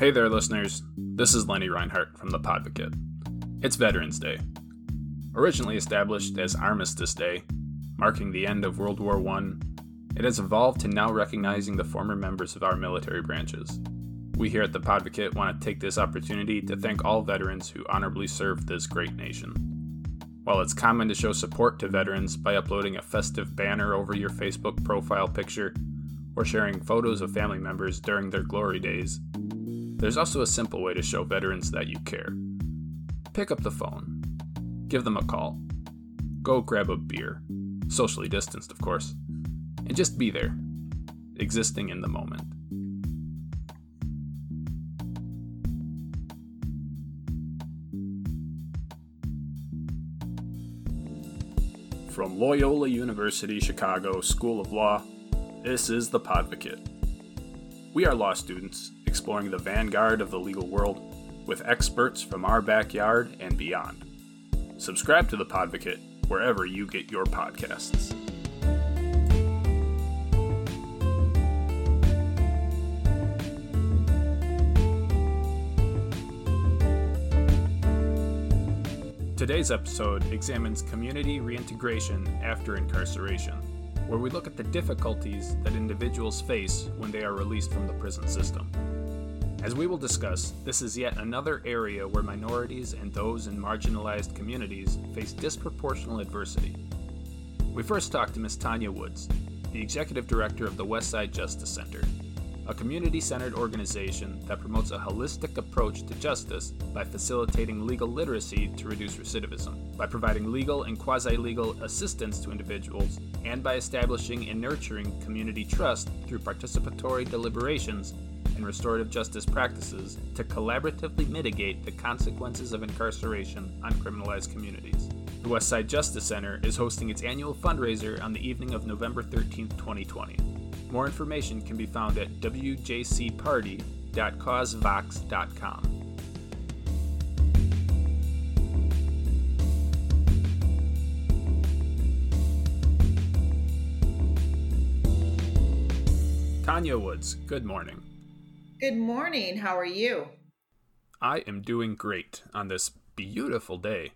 Hey there, listeners. This is Lenny Reinhardt from the Podvocate. It's Veterans Day. Originally established as Armistice Day, marking the end of World War I, it has evolved to now recognizing the former members of our military branches. We here at the Podvocate want to take this opportunity to thank all veterans who honorably served this great nation. While it's common to show support to veterans by uploading a festive banner over your Facebook profile picture or sharing photos of family members during their glory days, there's also a simple way to show veterans that you care. Pick up the phone, give them a call, go grab a beer, socially distanced, of course, and just be there, existing in the moment. From Loyola University Chicago School of Law, this is the Podvocate. We are law students exploring the vanguard of the legal world with experts from our backyard and beyond. Subscribe to the Podvocate wherever you get your podcasts. Today's episode examines community reintegration after incarceration, where we look at the difficulties that individuals face when they are released from the prison system. As we will discuss, this is yet another area where minorities and those in marginalized communities face disproportional adversity. We first talked to Ms. Tanya Woods, the executive director of the Westside Justice Center, a community centered organization that promotes a holistic approach to justice by facilitating legal literacy to reduce recidivism, by providing legal and quasi legal assistance to individuals, and by establishing and nurturing community trust through participatory deliberations and restorative justice practices to collaboratively mitigate the consequences of incarceration on criminalized communities. The Westside Justice Center is hosting its annual fundraiser on the evening of November 13, 2020. More information can be found at wjcparty.causevox.com. Tanya Woods, good morning. Good morning. How are you? I am doing great on this beautiful day.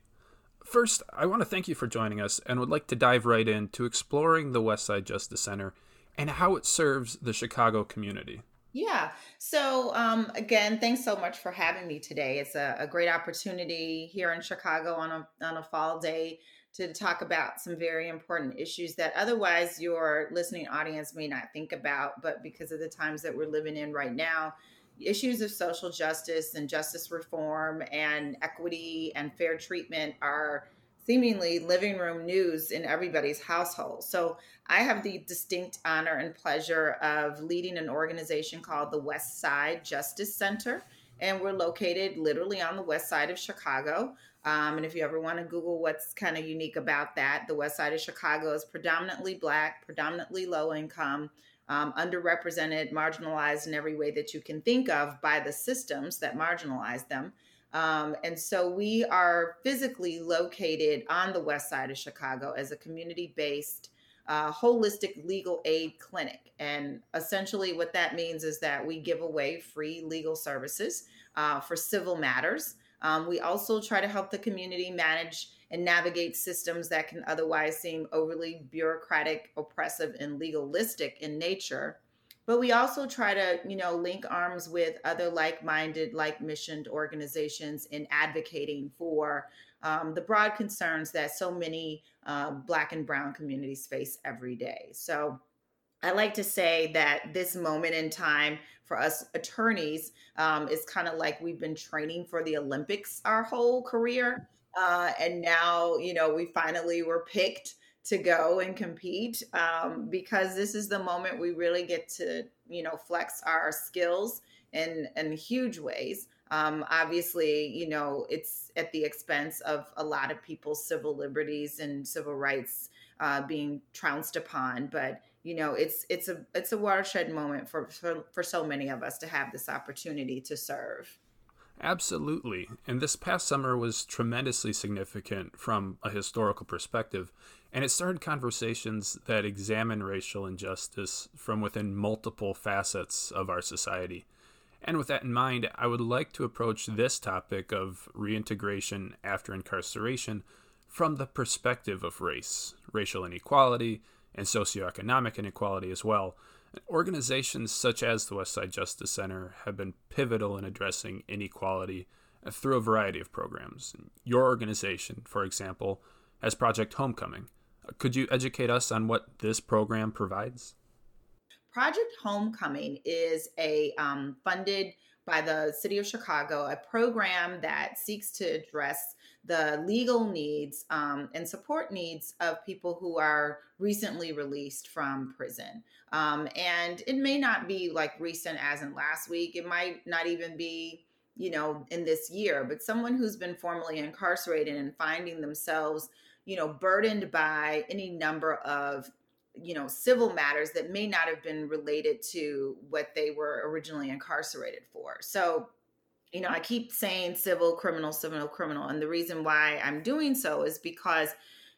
First, I want to thank you for joining us and would like to dive right into exploring the Westside Justice Center and how it serves the Chicago community. Yeah. So, um, again, thanks so much for having me today. It's a, a great opportunity here in Chicago on a, on a fall day to talk about some very important issues that otherwise your listening audience may not think about, but because of the times that we're living in right now, issues of social justice and justice reform and equity and fair treatment are seemingly living room news in everybody's household. So I have the distinct honor and pleasure of leading an organization called the West Side Justice Center. And we're located literally on the west side of Chicago. Um, and if you ever want to Google what's kind of unique about that, the west side of Chicago is predominantly Black, predominantly low income, um, underrepresented, marginalized in every way that you can think of by the systems that marginalize them. Um, and so we are physically located on the west side of Chicago as a community based uh, holistic legal aid clinic. And essentially, what that means is that we give away free legal services uh, for civil matters. Um, we also try to help the community manage and navigate systems that can otherwise seem overly bureaucratic, oppressive, and legalistic in nature. But we also try to, you know, link arms with other like-minded, like-missioned organizations in advocating for um, the broad concerns that so many uh, Black and Brown communities face every day. So I like to say that this moment in time for us attorneys um, is kind of like we've been training for the Olympics our whole career. Uh, and now, you know, we finally were picked to go and compete um, because this is the moment we really get to, you know, flex our skills in, in huge ways. Um, obviously, you know, it's at the expense of a lot of people's civil liberties and civil rights uh, being trounced upon. But you know, it's it's a it's a watershed moment for, for for so many of us to have this opportunity to serve. Absolutely. And this past summer was tremendously significant from a historical perspective. And it started conversations that examine racial injustice from within multiple facets of our society. And with that in mind, I would like to approach this topic of reintegration after incarceration from the perspective of race, racial inequality, and socioeconomic inequality as well. Organizations such as the Westside Justice Center have been pivotal in addressing inequality through a variety of programs. Your organization, for example, has Project Homecoming. Could you educate us on what this program provides? Project Homecoming is a um, funded by the city of Chicago, a program that seeks to address the legal needs um, and support needs of people who are recently released from prison. Um, and it may not be like recent as in last week, it might not even be, you know, in this year, but someone who's been formally incarcerated and finding themselves, you know, burdened by any number of you know civil matters that may not have been related to what they were originally incarcerated for so you know, I keep saying civil, criminal, civil, criminal. And the reason why I'm doing so is because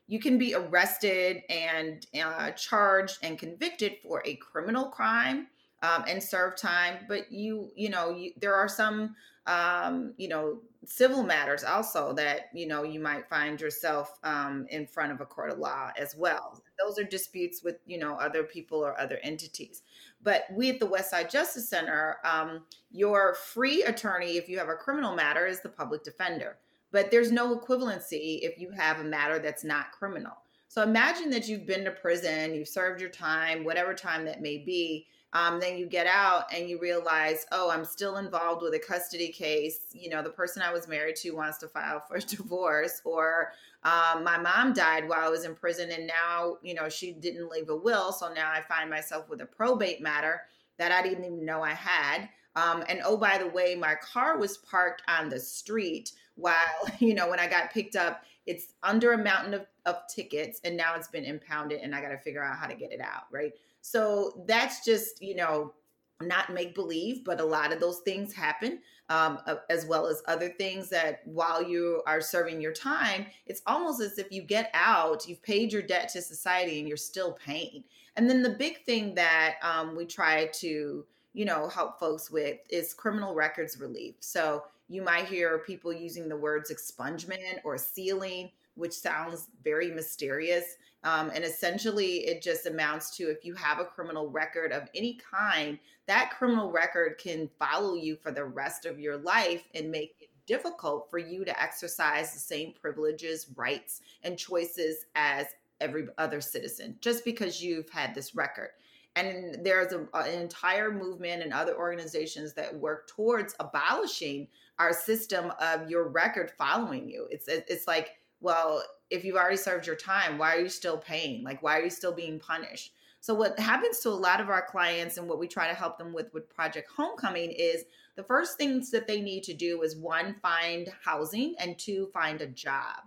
you can be arrested and uh, charged and convicted for a criminal crime um, and serve time. But you, you know, you, there are some, um, you know, civil matters also that you know you might find yourself um, in front of a court of law as well. Those are disputes with you know other people or other entities. But we at the Westside Justice Center, um, your free attorney, if you have a criminal matter, is the public defender. But there's no equivalency if you have a matter that's not criminal. So imagine that you've been to prison, you've served your time, whatever time that may be, um, then you get out and you realize, oh, I'm still involved with a custody case. You know, the person I was married to wants to file for divorce, or um, my mom died while I was in prison, and now, you know, she didn't leave a will. So now I find myself with a probate matter that I didn't even know I had. Um, and oh, by the way, my car was parked on the street while, you know, when I got picked up, it's under a mountain of, of tickets and now it's been impounded and I got to figure out how to get it out. Right. So that's just, you know, not make believe, but a lot of those things happen, um, as well as other things that while you are serving your time, it's almost as if you get out, you've paid your debt to society, and you're still paying. And then the big thing that um, we try to, you know, help folks with is criminal records relief. So you might hear people using the words expungement or sealing, which sounds very mysterious. Um, and essentially, it just amounts to if you have a criminal record of any kind, that criminal record can follow you for the rest of your life and make it difficult for you to exercise the same privileges, rights, and choices as every other citizen just because you've had this record. And there's a, an entire movement and other organizations that work towards abolishing our system of your record following you. It's it's like, well, if you've already served your time, why are you still paying? Like, why are you still being punished? So, what happens to a lot of our clients and what we try to help them with with Project Homecoming is the first things that they need to do is one, find housing, and two, find a job.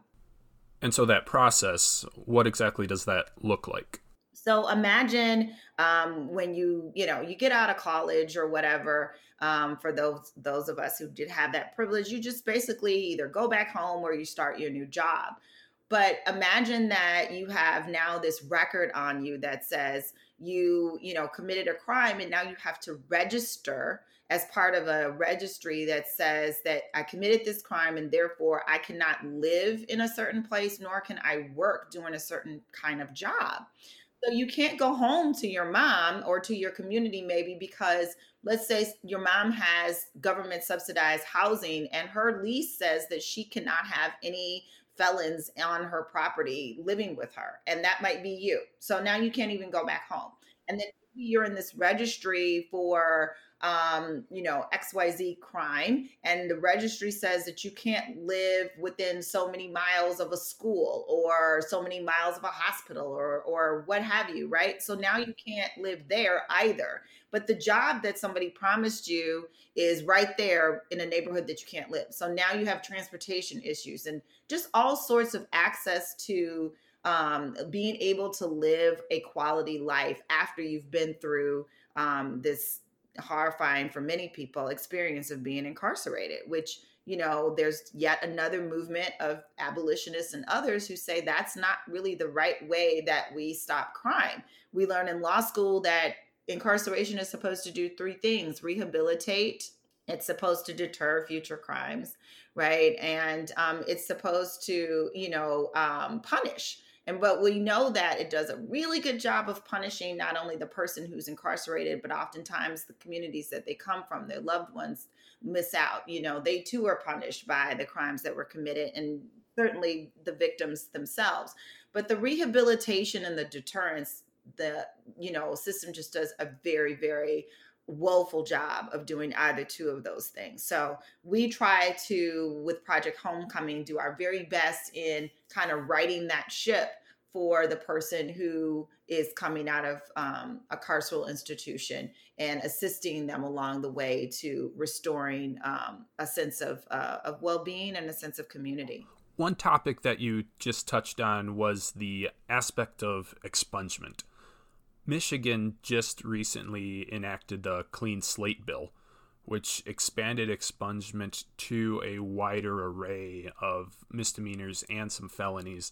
And so, that process, what exactly does that look like? So imagine um, when you you know you get out of college or whatever. Um, for those those of us who did have that privilege, you just basically either go back home or you start your new job. But imagine that you have now this record on you that says you, you know, committed a crime and now you have to register as part of a registry that says that I committed this crime and therefore I cannot live in a certain place nor can I work doing a certain kind of job. So you can't go home to your mom or to your community maybe because let's say your mom has government subsidized housing and her lease says that she cannot have any felons on her property living with her and that might be you. So now you can't even go back home. And then you're in this registry for um, you know, XYZ crime, and the registry says that you can't live within so many miles of a school or so many miles of a hospital or or what have you, right? So now you can't live there either. But the job that somebody promised you is right there in a neighborhood that you can't live. So now you have transportation issues and just all sorts of access to um, being able to live a quality life after you've been through um, this horrifying for many people experience of being incarcerated which you know there's yet another movement of abolitionists and others who say that's not really the right way that we stop crime we learn in law school that incarceration is supposed to do three things rehabilitate It's supposed to deter future crimes, right? And um, it's supposed to, you know, um, punish. And but we know that it does a really good job of punishing not only the person who's incarcerated, but oftentimes the communities that they come from, their loved ones miss out. You know, they too are punished by the crimes that were committed, and certainly the victims themselves. But the rehabilitation and the deterrence, the you know system just does a very very woeful job of doing either two of those things. So we try to, with Project Homecoming, do our very best in kind of righting that ship for the person who is coming out of um, a carceral institution and assisting them along the way to restoring um, a sense of, uh, of well-being and a sense of community. One topic that you just touched on was the aspect of expungement. Michigan just recently enacted the Clean Slate Bill, which expanded expungement to a wider array of misdemeanors and some felonies.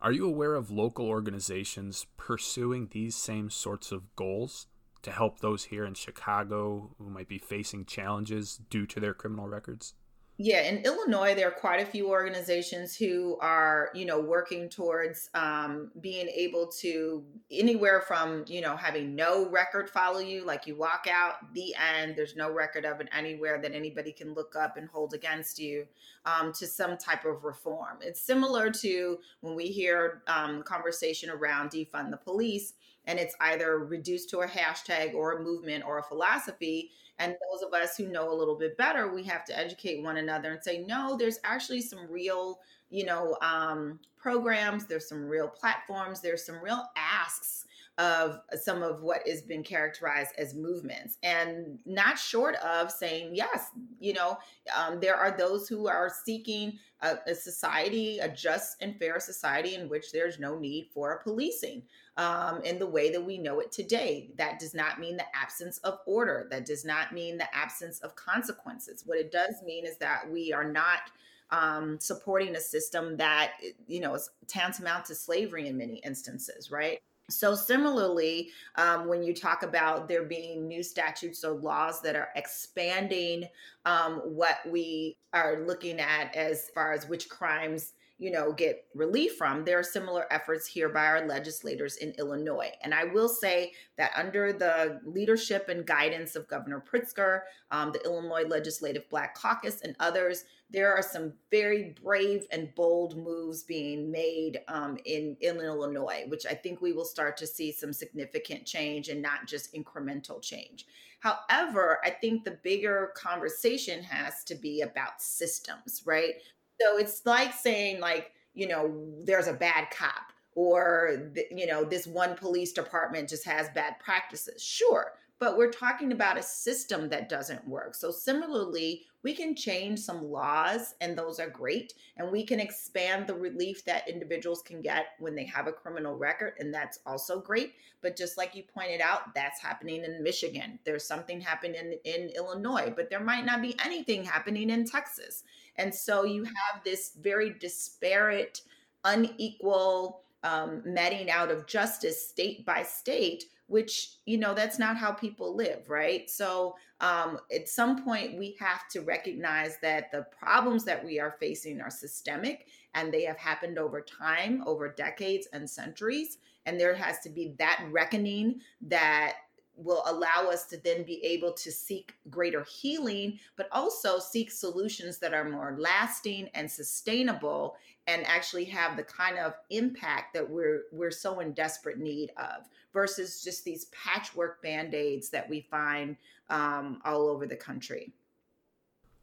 Are you aware of local organizations pursuing these same sorts of goals to help those here in Chicago who might be facing challenges due to their criminal records? Yeah, in Illinois, there are quite a few organizations who are, you know, working towards um, being able to anywhere from, you know, having no record follow you, like you walk out the end, there's no record of it anywhere that anybody can look up and hold against you, um, to some type of reform. It's similar to when we hear um, conversation around defund the police, and it's either reduced to a hashtag or a movement or a philosophy. And those of us who know a little bit better, we have to educate one another and say, no, there's actually some real, you know, um, programs, there's some real platforms, there's some real asks of some of what has been characterized as movements and not short of saying yes you know um, there are those who are seeking a, a, society a just and fair society in which there's no need for policing um, in the way that we know it today. That does not mean the absence of order. That does not mean the absence of consequences. What it does mean is that we are not um, supporting a system that you know is tantamount to slavery in many instances right so, similarly, um, when you talk about there being new statutes or laws that are expanding um, what we are looking at as far as which crimes you know get relief from there are similar efforts here by our legislators in illinois and i will say that under the leadership and guidance of governor pritzker um, the illinois legislative black caucus and others there are some very brave and bold moves being made um, in, in Illinois, which I think we will start to see some significant change and not just incremental change. However, I think the bigger conversation has to be about systems, right? So it's like saying, like, you know, there's a bad cop or, you know, this one police department just has bad practices. Sure but we're talking about a system that doesn't work. So, similarly, we can change some laws, and those are great. And we can expand the relief that individuals can get when they have a criminal record, and that's also great. But just like you pointed out, that's happening in Michigan. There's something happening in, in Illinois, but there might not be anything happening in Texas. And so, you have this very disparate, unequal um, meting out of justice state by state which you know that's not how people live right? So um, at some point we have to recognize that the problems that we are facing are systemic and they have happened over time over decades and centuries. And there has to be that reckoning that will allow us to then be able to seek greater healing, but also seek solutions that are more lasting and sustainable and actually have the kind of impact that we're we're so in desperate need of versus just these patchwork band-aids that we find um, all over the country.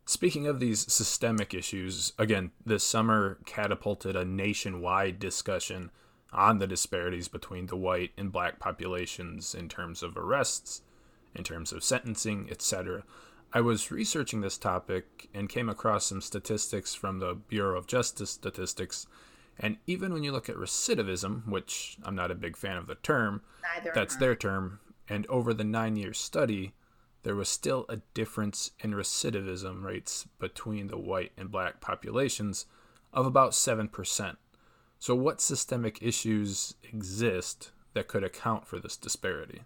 Speaking of these systemic issues, again, this summer catapulted a nationwide discussion on the disparities between the white and black populations in terms of arrests, in terms of sentencing, etc. I was researching this topic and came across some statistics from the Bureau of Justice Statistics. And even when you look at recidivism, which I'm not a big fan of the term, Neither that's their term, and over the nine year study, there was still a difference in recidivism rates between the white and black populations of about 7%. So, what systemic issues exist that could account for this disparity?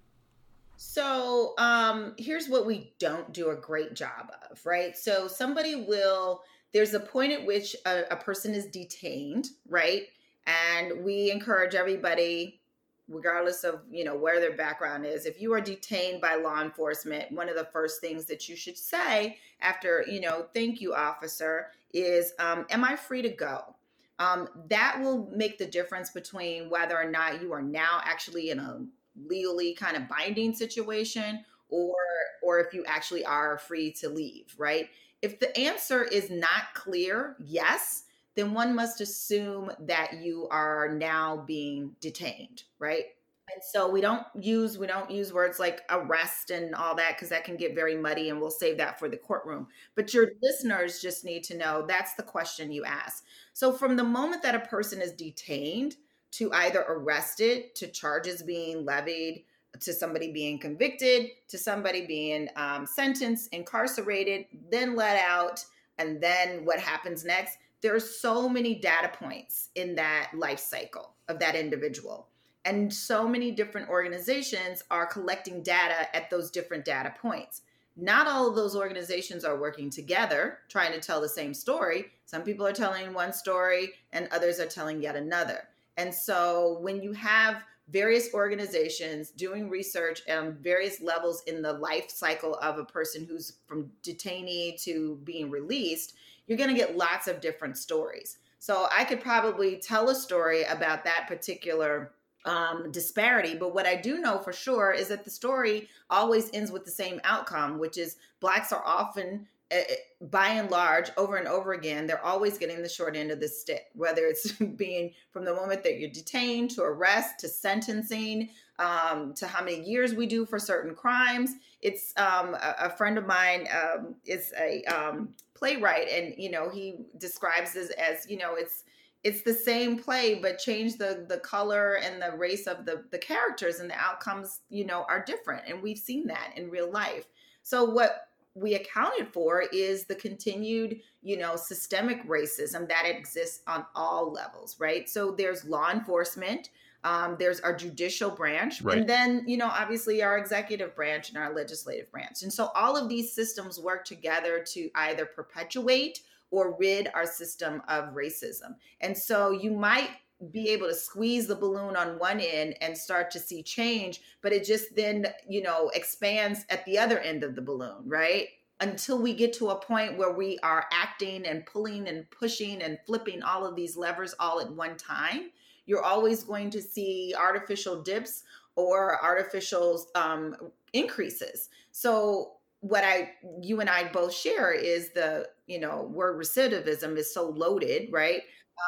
So um, here's what we don't do a great job of, right? So somebody will, there's a point at which a, a person is detained, right? And we encourage everybody, regardless of you know where their background is, if you are detained by law enforcement, one of the first things that you should say after you know, thank you, officer, is, um, "Am I free to go?" Um, that will make the difference between whether or not you are now actually in a legally kind of binding situation or or if you actually are free to leave right? If the answer is not clear yes then one must assume that you are now being detained right and so we don't use we don't use words like arrest and all that because that can get very muddy and we'll save that for the courtroom but your listeners just need to know that's the question you ask so from the moment that a person is detained to either arrested, to charges being levied, to somebody being convicted, to somebody being um, sentenced, incarcerated, then let out, and then what happens next. There are so many data points in that life cycle of that individual. And so many different organizations are collecting data at those different data points. Not all of those organizations are working together trying to tell the same story. Some people are telling one story and others are telling yet another. And so when you have various organizations doing research on various levels in the life cycle of a person who's from detainee to being released, you're going to get lots of different stories. So I could probably tell a story about that particular um, disparity. But what I do know for sure is that the story always ends with the same outcome, which is blacks are often eh, by and large, over and over again, they're always getting the short end of the stick, whether it's being from the moment that you're detained to arrest to sentencing um, to how many years we do for certain crimes. It's um, a, a, friend of mine um, is a um, playwright, and you know he describes this as you know it's it's the same play but change the the color and the race of the the characters and the outcomes you know are different and we've seen that in real life so what we accounted for is the continued, you know, systemic racism that exists on all levels, right? So there's law enforcement, um, there's our judicial branch, right. and then, you know, obviously our executive branch and our legislative branch. And so all of these systems work together to either perpetuate or rid our system of racism. And so you might be able to squeeze the balloon on one end and start to see change but it just then you know expands at the other end of the balloon right until we get to a point where we are acting and pulling and pushing and flipping all of these levers all at one time you're always going to see artificial dips or artificial um, increases so what i you and i both share is the you know word recidivism is so loaded right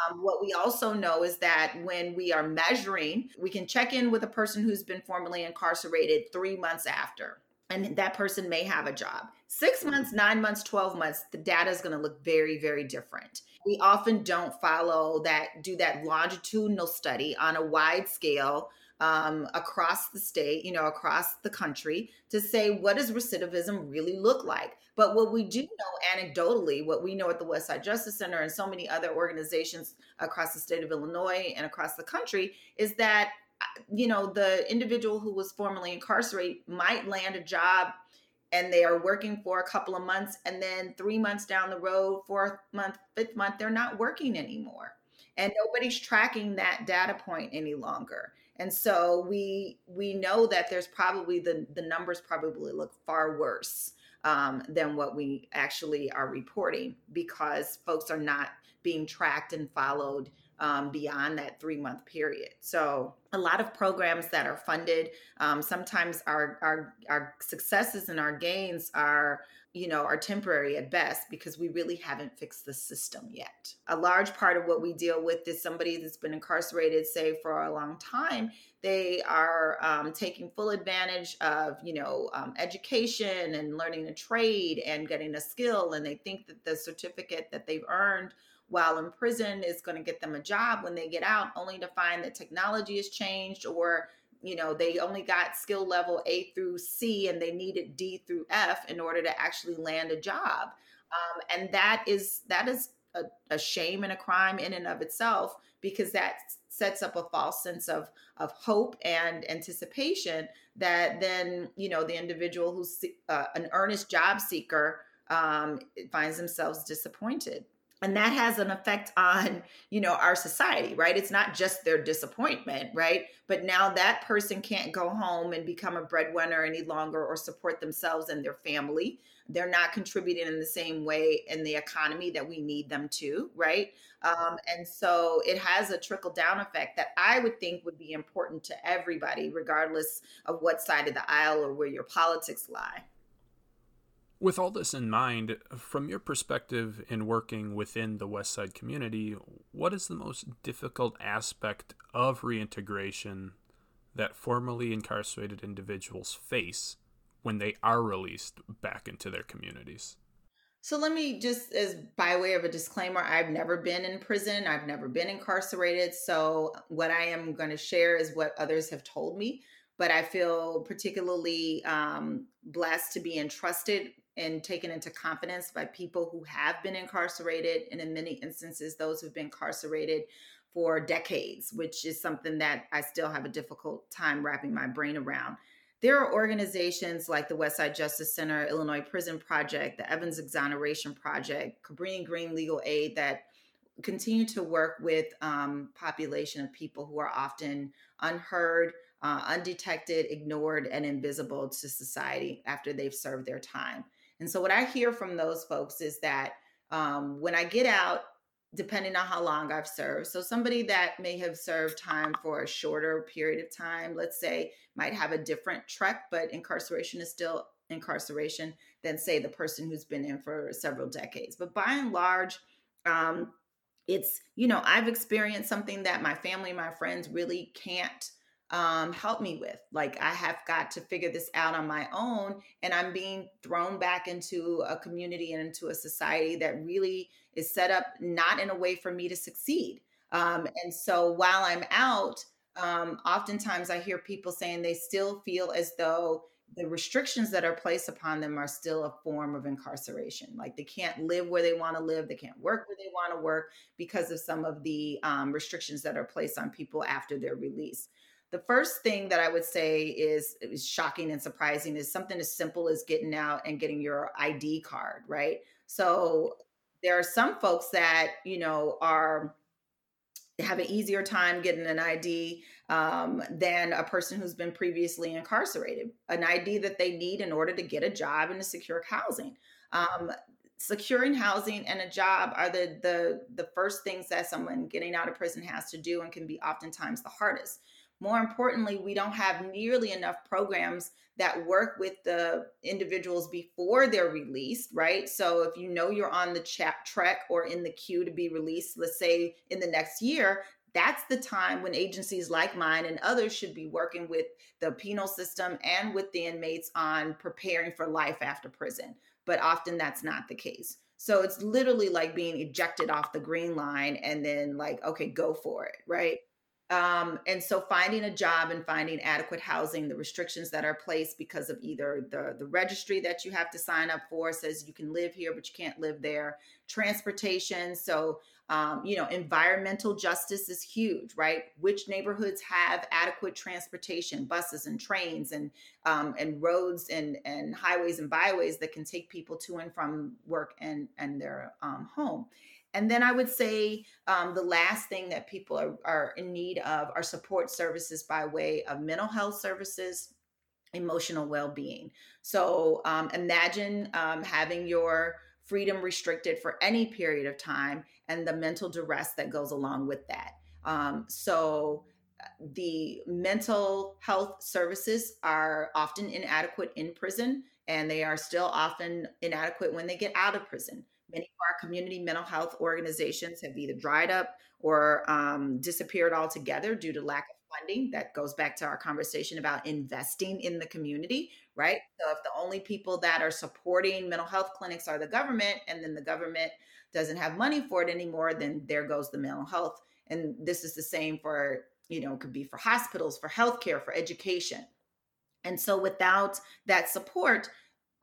um, what we also know is that when we are measuring, we can check in with a person who's been formerly incarcerated three months after, and that person may have a job. Six months, nine months, 12 months, the data is going to look very, very different. We often don't follow that, do that longitudinal study on a wide scale um, across the state, you know, across the country to say what does recidivism really look like. But what we do know anecdotally, what we know at the Westside Justice Center and so many other organizations across the state of Illinois and across the country, is that uh, you know the individual who was formerly incarcerated might land a job and they are working for a couple of months and then three months down the road fourth month fifth month they're not working anymore and nobody's tracking that data point any longer and so we we know that there's probably the the numbers probably look far worse um, than what we actually are reporting because folks are not being tracked and followed um, beyond that three month period. So a lot of programs that are funded, um, sometimes our, our our successes and our gains are you know, are temporary at best because we really haven't fixed the system yet. A large part of what we deal with is somebody that's been incarcerated, say, for a long time. They are um, taking full advantage of, you know, um, education and learning a trade and getting a skill, and they think that the certificate that they've earned while in prison is going to get them a job when they get out, only to find that technology has changed or you know they only got skill level a through c and they needed d through f in order to actually land a job. Um, and that is that is a, a shame and a crime in and of itself because that sets up a false sense of of hope and anticipation that then you know the individual who's uh, an earnest job seeker um, finds themselves disappointed and that has an effect on you know our society right? It's not just their disappointment right? But now that person can't go home and become a breadwinner any longer or support themselves and their family. They're not contributing in the same way in the economy that we need them to right? Um, and so it has a trickle down effect that i would think would be important to everybody regardless of what side of the aisle or where your politics lie with all this in mind, from your perspective in working within the West Side community, what is the most difficult aspect of reintegration that formerly incarcerated individuals face when they are released back into their communities? So let me just as by way of a disclaimer, I've never been in prison, I've never been incarcerated, so what I am going to share is what others have told me, but I feel particularly um, blessed to be entrusted and taken into confidence by people who have been incarcerated, and in many instances, those who've been incarcerated for decades, which is something that I still have a difficult time wrapping my brain around. There are organizations like the Westside Justice Center, Illinois Prison Project, the Evans Exoneration Project, Cabrini Green Legal Aid that continue to work with um, population of people who are often unheard, uh, undetected, ignored, and invisible to society after they've served their time. And so, what I hear from those folks is that um, when I get out, depending on how long I've served, so somebody that may have served time for a shorter period of time, let's say, might have a different trek, but incarceration is still incarceration than, say, the person who's been in for several decades. But by and large, um, it's, you know, I've experienced something that my family, my friends really can't um, help me with. Like, I have got to figure this out on my own. And I'm being thrown back into a community and into a society that really is set up not in a way for me to succeed. Um, and so while I'm out, um, oftentimes I hear people saying they still feel as though the restrictions that are placed upon them are still a form of incarceration. Like they can't live where they want to live, they can't work where they want to work because of some of the um, restrictions that are placed on people after their release the first thing that I would say is, is shocking and surprising is something as simple as getting out and getting your ID card, right? So there are some folks that, you know, are have an easier time getting an ID um, than a person who's been previously incarcerated, an ID that they need in order to get a job and to secure housing. Um, securing housing and a job are the the the first things that someone getting out of prison has to do and can be oftentimes the hardest more importantly, we don't have nearly enough programs that work with the individuals before they're released, right? So if you know you're on the chat track or in the queue to be released, let's say in the next year, that's the time when agencies like mine and others should be working with the penal system and with the inmates on preparing for life after prison. But often that's not the case. So it's literally like being ejected off the green line and then like, okay, go for it, right? Um, and so finding a job and finding adequate housing, the restrictions that are placed because of either the, the registry that you have to sign up for says you can live here, but you can't live there, transportation. So, um, you know, environmental justice is huge, right? Which neighborhoods have adequate transportation, buses and trains and um, and roads and, and highways and byways that can take people to and from work and, and their um, home. And then I would say um, the last thing that people are, are in need of are support services by way of mental health services, emotional well being. So um, imagine um, having your freedom restricted for any period of time and the mental duress that goes along with that. Um, so uh, the mental health services are often inadequate in prison and they are still often inadequate when they get out of prison. Many of our community mental health organizations have either dried up or um, disappeared altogether due to lack of funding. That goes back to our conversation about investing in the community, right? So, if the only people that are supporting mental health clinics are the government, and then the government doesn't have money for it anymore, then there goes the mental health. And this is the same for, you know, could be for hospitals, for healthcare, for education. And so, without that support,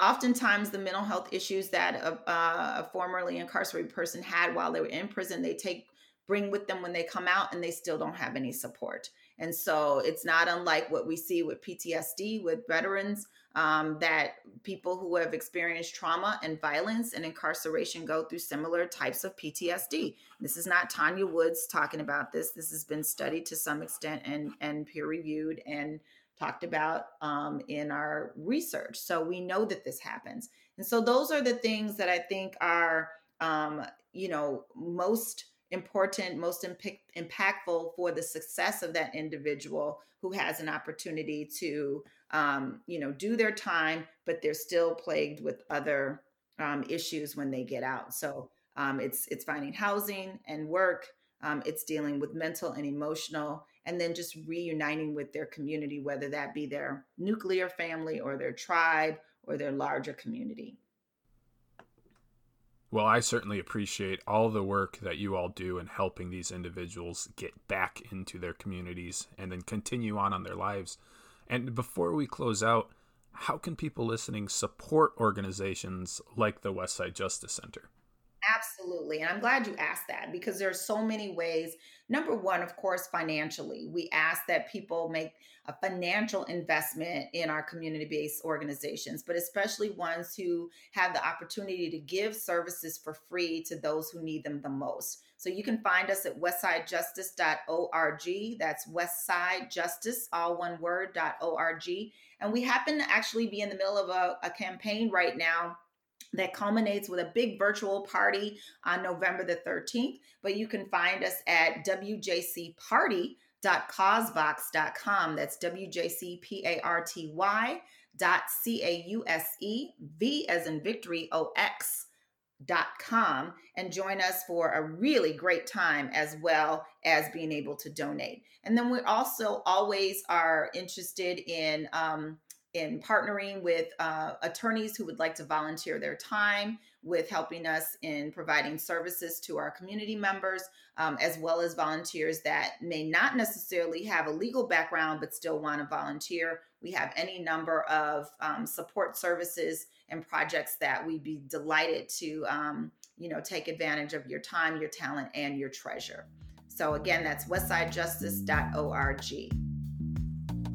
oftentimes the mental health issues that a, a, formerly incarcerated person had while they were in prison they take bring with them when they come out and they still don't have any support. And so it's not unlike what we see with ptsd with veterans um, that people who have experienced trauma and violence and incarceration go through similar types of ptsd this is not tanya woods talking about this. This has been studied to some extent and and peer reviewed and talked about um, in our research. So we know that this happens. And so those are the things that I think are, um, you know, most important, most imp- impactful for the success of that individual who has an opportunity to, um, you know, do their time, but they're still plagued with other um, issues when they get out. So um, it's it's finding housing and work. Um, it's dealing with mental and emotional and then just reuniting with their community, whether that be their nuclear family or their tribe or their larger community. Well, I certainly appreciate all the work that you all do in helping these individuals get back into their communities and then continue on on their lives. And before we close out, how can people listening support organizations like the Westside Justice Center? Absolutely. And I'm glad you asked that because there are so many ways. Number one, of course, financially. We ask that people make a financial investment in our community based organizations, but especially ones who have the opportunity to give services for free to those who need them the most. So you can find us at westsidejustice.org. That's westsidejustice, all one word, .org. And we happen to actually be in the middle of a, a campaign right now that culminates with a big virtual party on November the 13th. But you can find us at wjcparty.causevox.com. That's W-J-C-P-A-R-T-Y dot C-A-U-S-E-V as in victory O-X dot com and join us for a really great time as well as being able to donate. And then we also always are interested in um, in partnering with uh, attorneys who would like to volunteer their time with helping us in providing services to our community members, um, as well as volunteers that may not necessarily have a legal background but still want to volunteer. We have any number of um, support services and projects that we'd be delighted to, um, you know, take advantage of your time, your talent, and your treasure. So again, that's westsidejustice.org.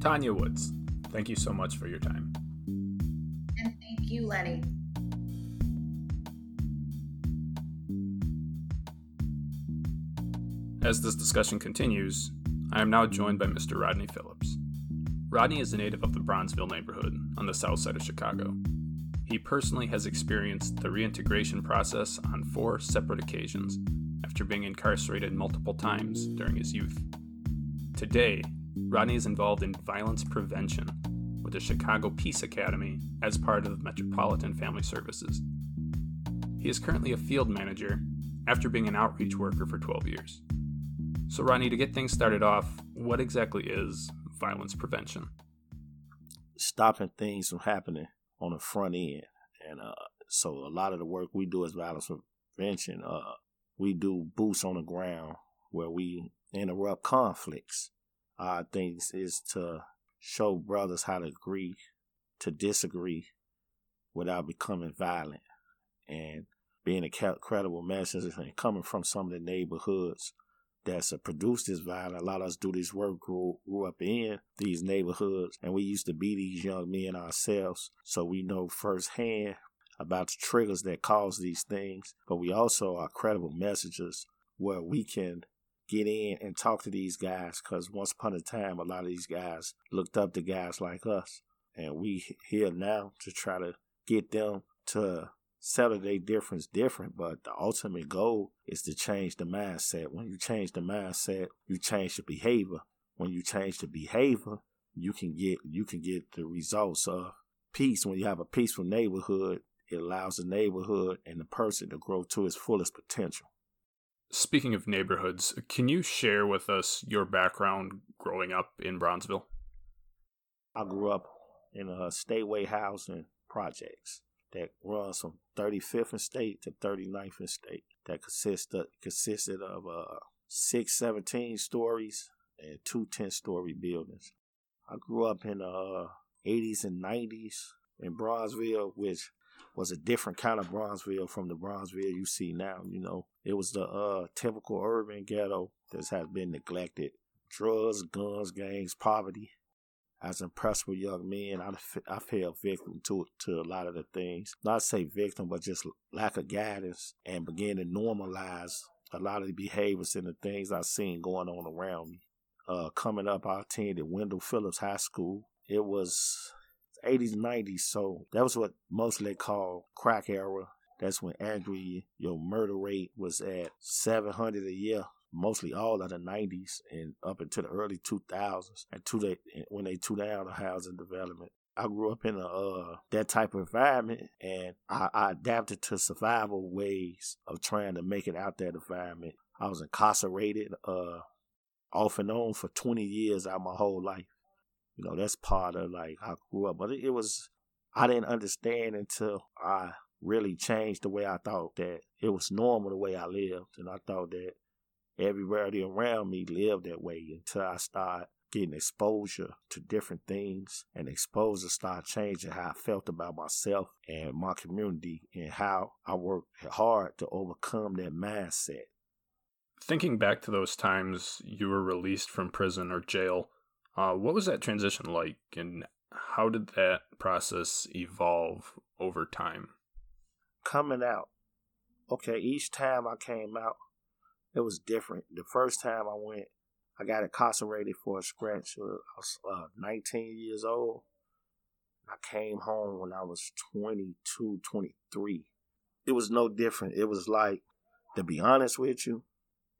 Tanya Woods Thank you so much for your time. And thank you, Lenny. As this discussion continues, I am now joined by Mr. Rodney Phillips. Rodney is a native of the Bronzeville neighborhood on the south side of Chicago. He personally has experienced the reintegration process on four separate occasions after being incarcerated multiple times during his youth. Today, Rodney is involved in violence prevention the Chicago Peace Academy as part of Metropolitan Family Services. He is currently a field manager after being an outreach worker for 12 years. So, Rodney, to get things started off, what exactly is violence prevention? Stopping things from happening on the front end. And uh, so, a lot of the work we do as violence prevention, uh, we do boots on the ground where we interrupt conflicts uh, things is to show brothers how to agree to disagree without becoming violent and being a credible messenger and coming from some of the neighborhoods that's produced this violence. A lot of us do this work, grew, grew up in these neighborhoods, and we used to be these young men ourselves, so we know firsthand about the triggers that cause these things. But we also are credible messengers where we can get in and talk to these guys because once upon a time, a lot of these guys looked up to guys like us. And we here now to try to get them to settle their difference different, but the ultimate goal is to change the mindset. When you change the mindset, you change the behavior. When you change the behavior, you can get you can get the results of peace. When you have a peaceful neighborhood, it allows the neighborhood and the person to grow to its fullest potential. Speaking of neighborhoods, can you share with us your background growing up in Bronzeville? I grew up in a stateway housing projects that runs from 35th and State to 39th and State. That consisted consisted of uh, six 17 stories and two 10 story buildings. I grew up in the uh, 80s and 90s in Bronzeville, which was a different kind of Bronzeville from the Bronzeville you see now. You know, it was the uh, typical urban ghetto that has been neglected. Drugs, guns, gangs, poverty. As impressed with young men, I, I fell victim to to a lot of the things. Not say victim, but just lack of guidance and began to normalize a lot of the behaviors and the things I've seen going on around me. Uh, coming up, I attended Wendell Phillips High School. It was 80s, 90s. So that was what mostly they call crack era. That's when angry, your murder rate was at 700 a year, mostly all of the 90s and up into the early 2000s. And to the, when they took down the housing development. I grew up in a uh, that type of environment, and I, I adapted to survival ways of trying to make it out that environment. I was incarcerated, uh, off and on for 20 years out of my whole life. You know, that's part of like I grew up. But it, it was, I didn't understand until I really changed the way I thought that it was normal the way I lived. And I thought that everybody around me lived that way until I started getting exposure to different things and exposure started changing how I felt about myself and my community and how I worked hard to overcome that mindset. Thinking back to those times you were released from prison or jail, uh, what was that transition like, and how did that process evolve over time? Coming out, okay, each time I came out, it was different. The first time I went, I got incarcerated for a scratch. I was uh, 19 years old. I came home when I was 22, 23. It was no different. It was like, to be honest with you,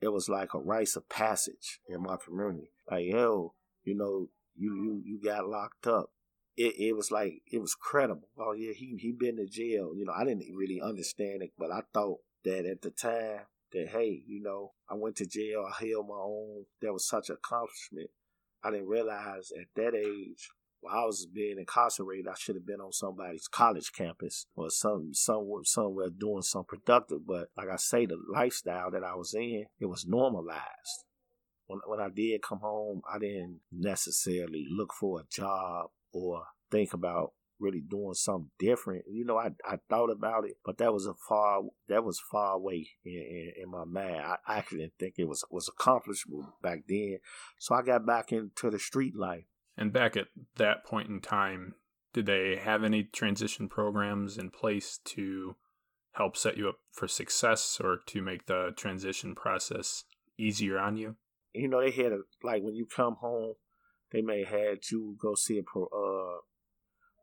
it was like a rites of passage in my community. Like, yo, you know, you you you got locked up. It it was like it was credible. Oh yeah, he he been to jail. You know, I didn't really understand it, but I thought that at the time that hey, you know, I went to jail, I held my own. That was such an accomplishment. I didn't realize at that age while I was being incarcerated, I should have been on somebody's college campus or some somewhere somewhere doing some productive. But like I say, the lifestyle that I was in, it was normalized when when I did come home, I didn't necessarily look for a job or think about really doing something different. You know, I I thought about it, but that was a far that was far away in, in, in my mind. I, I actually didn't think it was was accomplishable back then. So I got back into the street life. And back at that point in time, did they have any transition programs in place to help set you up for success or to make the transition process easier on you? you know, they had a like when you come home, they may had you go see a pro, uh,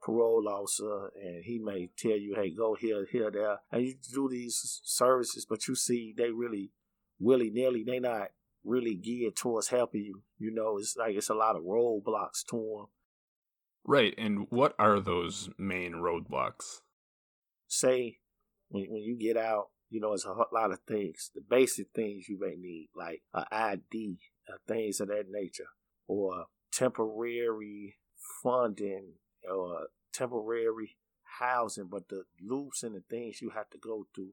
parole officer, and he may tell you, "Hey, go here, here, there," and you do these services, but you see they really willy nilly. They not really geared towards helping you. You know, it's like it's a lot of roadblocks to them. Right, and what are those main roadblocks? Say when when you get out, you know, it's a lot of things. The basic things you may need, like an ID, uh, things of that nature, or temporary funding, or temporary housing. But the loops and the things you have to go through.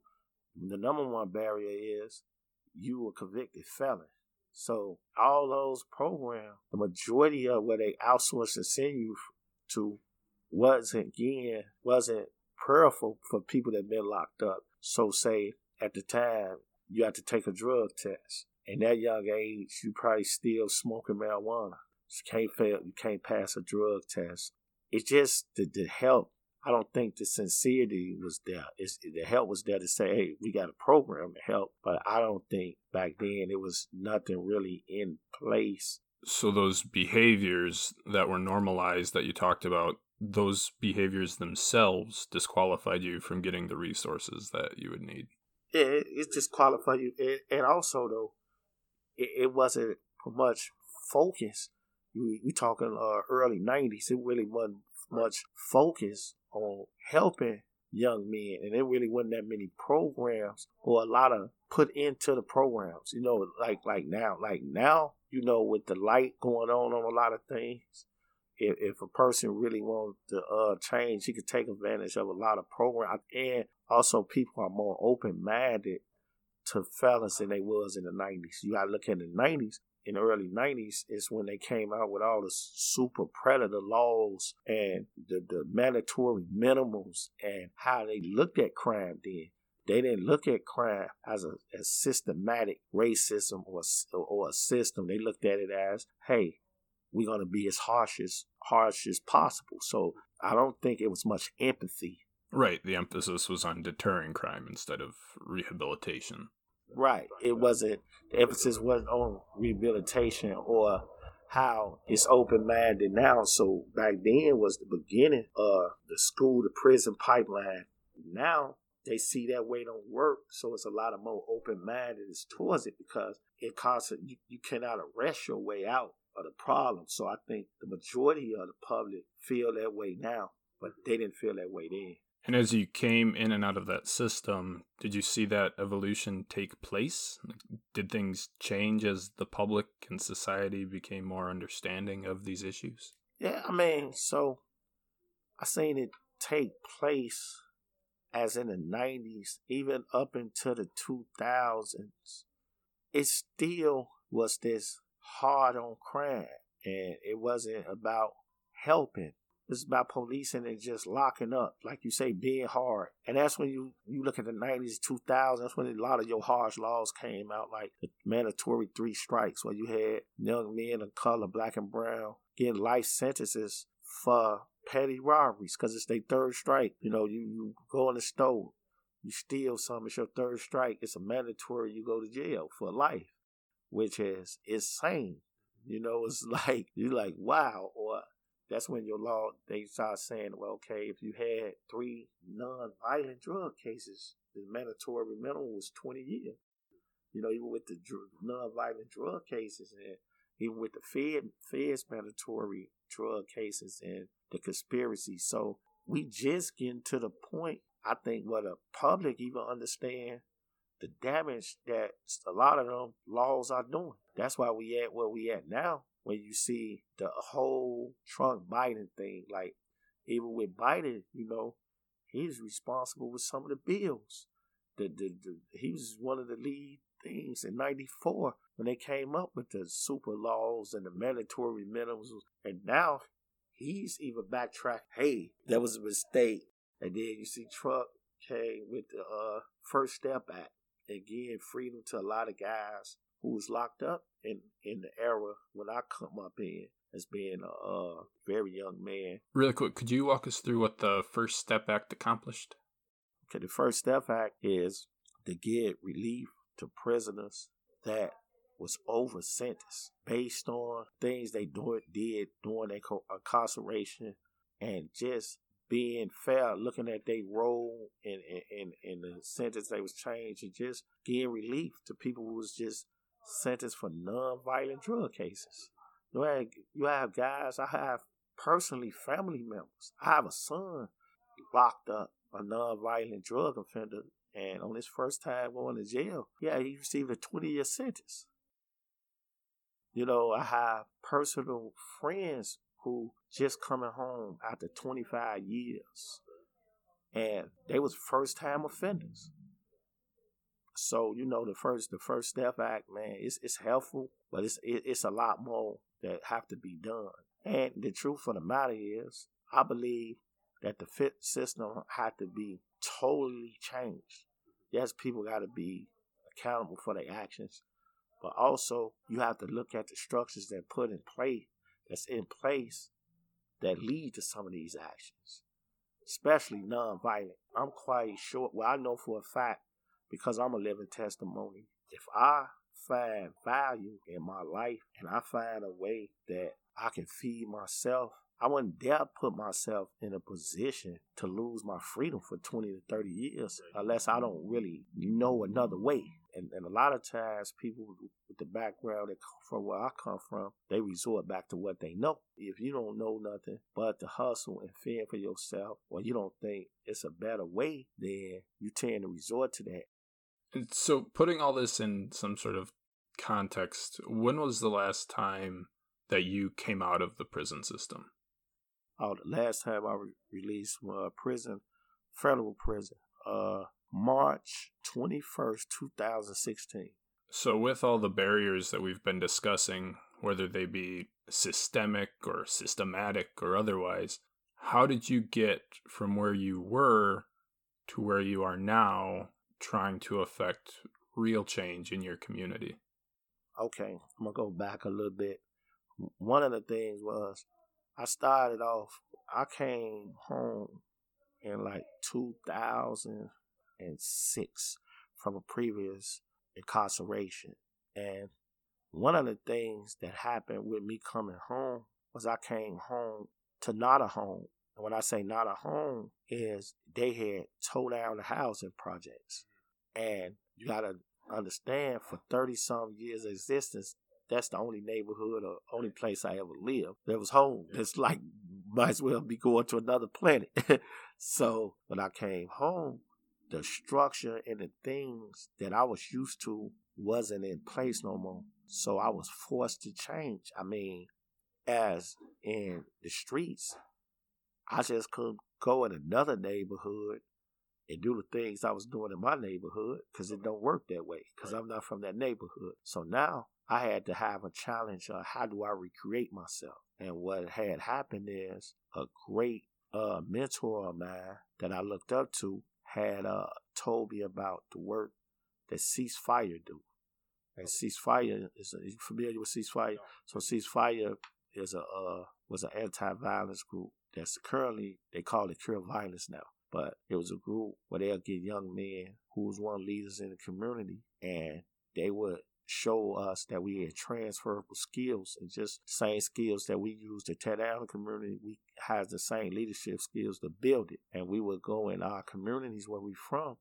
The number one barrier is you a convicted felon. So all those programs, the majority of where they outsource and send you to, wasn't again wasn't prayerful for people that been locked up. So say at the time you had to take a drug test. And that young age, you probably still smoking marijuana. You can't fail. You can't pass a drug test. It's just the, the help. I don't think the sincerity was there. It's, the help was there to say, "Hey, we got a program to help," but I don't think back then it was nothing really in place. So those behaviors that were normalized that you talked about, those behaviors themselves disqualified you from getting the resources that you would need. It, it disqualified you, it, and also though, it, it wasn't much focus. We, we talking uh, early '90s. It really wasn't much focus on helping young men, and there really wasn't that many programs or a lot of put into the programs. You know, like like now, like now, you know, with the light going on on a lot of things, if, if a person really wants to uh, change, he could take advantage of a lot of programs. And also, people are more open minded to fellas than they was in the 90s. You got to look at the 90s. In the early 90s is when they came out with all the super predator laws and the, the mandatory minimums and how they looked at crime then. They didn't look at crime as a as systematic racism or, or a system. They looked at it as, hey, we're going to be as harsh as harsh as possible. So I don't think it was much empathy. Right. The emphasis was on deterring crime instead of rehabilitation. Right. It wasn't the emphasis wasn't on rehabilitation or how it's open minded now. So back then was the beginning of the school to prison pipeline. Now they see that way don't work, so it's a lot of more open minded towards it because it constantly you, you cannot arrest your way out of the problem. So I think the majority of the public feel that way now, but they didn't feel that way then. And as you came in and out of that system, did you see that evolution take place? Did things change as the public and society became more understanding of these issues? Yeah, I mean, so I seen it take place as in the 90s, even up into the 2000s. It still was this hard on crime, and it wasn't about helping it's about policing and just locking up, like you say, being hard. And that's when you, you look at the 90s, 2000s, that's when a lot of your harsh laws came out, like the mandatory three strikes, where you had young men of color, black and brown, getting life sentences for petty robberies because it's their third strike. You know, you, you go in the store, you steal something, it's your third strike. It's a mandatory, you go to jail for life, which is insane. You know, it's like, you're like, wow. Or that's when your law they start saying, well, okay, if you had three non-violent drug cases, the mandatory minimum was twenty years. You know, even with the dr- non-violent drug cases, and even with the Fed Fed's mandatory drug cases and the conspiracy. So we just getting to the point. I think where the public even understand the damage that a lot of them laws are doing. That's why we at where we at now when you see the whole Trump Biden thing. Like even with Biden, you know, he's responsible with some of the bills. The, the, the he was one of the lead things in '94 when they came up with the super laws and the mandatory minimums, and now he's even backtracked. Hey, that was a mistake. And then you see Trump came with the uh, First Step Act giving freedom to a lot of guys who was locked up in in the era when I come up in as being a, a very young man. Really quick, could you walk us through what the First Step Act accomplished? Okay, the First Step Act is to give relief to prisoners that was over sentenced based on things they do, did during their incarceration and just being fair, looking at their role in, in, in, the sentence they was changed and just giving relief to people who was just sentenced for non-violent drug cases. You have, you have guys, I have personally family members. I have a son locked up, a non-violent drug offender, and on his first time going to jail, yeah, he received a 20-year sentence. You know, I have personal friends who just coming home after 25 years, and they was first-time offenders. So you know the first the first step act, man, it's it's helpful, but it's it, it's a lot more that have to be done. And the truth of the matter is, I believe that the fit system had to be totally changed. Yes, people got to be accountable for their actions, but also you have to look at the structures that put in place that's in place that lead to some of these actions, especially nonviolent. I'm quite sure. Well, I know for a fact because I'm a living testimony. If I find value in my life and I find a way that I can feed myself, I wouldn't dare put myself in a position to lose my freedom for 20 to 30 years unless I don't really know another way. And, and a lot of times, people with the background that from where I come from, they resort back to what they know. If you don't know nothing but to hustle and fend for yourself, or you don't think it's a better way, then you tend to resort to that. And so, putting all this in some sort of context, when was the last time that you came out of the prison system? Oh, the last time I re- released from uh, prison, federal prison, uh, March 21st, 2016. So, with all the barriers that we've been discussing, whether they be systemic or systematic or otherwise, how did you get from where you were to where you are now trying to affect real change in your community? Okay, I'm gonna go back a little bit. One of the things was I started off, I came home in like 2006 from a previous incarceration. And one of the things that happened with me coming home was I came home to not a home. And when I say not a home, is they had tore down the housing projects. And you gotta understand for 30 some years of existence, that's the only neighborhood or only place I ever lived that was home. It's like might as well be going to another planet. so when I came home, the structure and the things that I was used to wasn't in place no more. So I was forced to change. I mean, as in the streets, I just couldn't go in another neighborhood and do the things I was doing in my neighborhood because it don't work that way because I'm not from that neighborhood. So now I had to have a challenge of how do I recreate myself. And what had happened is a great uh, mentor of mine that I looked up to had uh, told me about the work that Ceasefire do. And Ceasefire is a, you familiar with Ceasefire? So Ceasefire is a uh, was an anti-violence group that's currently they call it Cure Violence now. But it was a group where they'll get young men who was one leaders in the community and they would show us that we had transferable skills and just same skills that we use to tear down the community. We has the same leadership skills to build it. And we would go in our communities where we from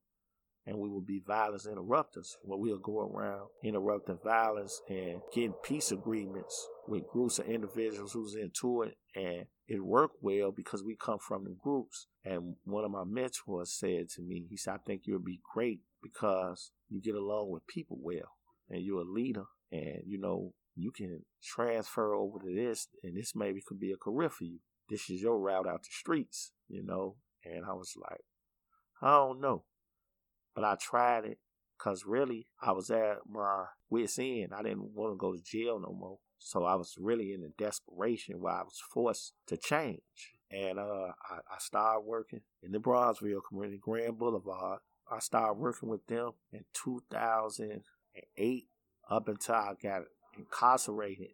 and we would be violence interrupters where we'll go around interrupting violence and getting peace agreements with groups of individuals who's into it and it worked well because we come from the groups. And one of my mentors said to me he said i think you'll be great because you get along with people well and you're a leader and you know you can transfer over to this and this maybe could be a career for you. This is your route out the streets you know? And i was like i don't know. But i tried it because really i was at my wits end i didn't want to go to jail no more so i was really in a desperation where i was forced to change and uh, I, I started working in the bronzeville community grand boulevard i started working with them in 2008 up until I got incarcerated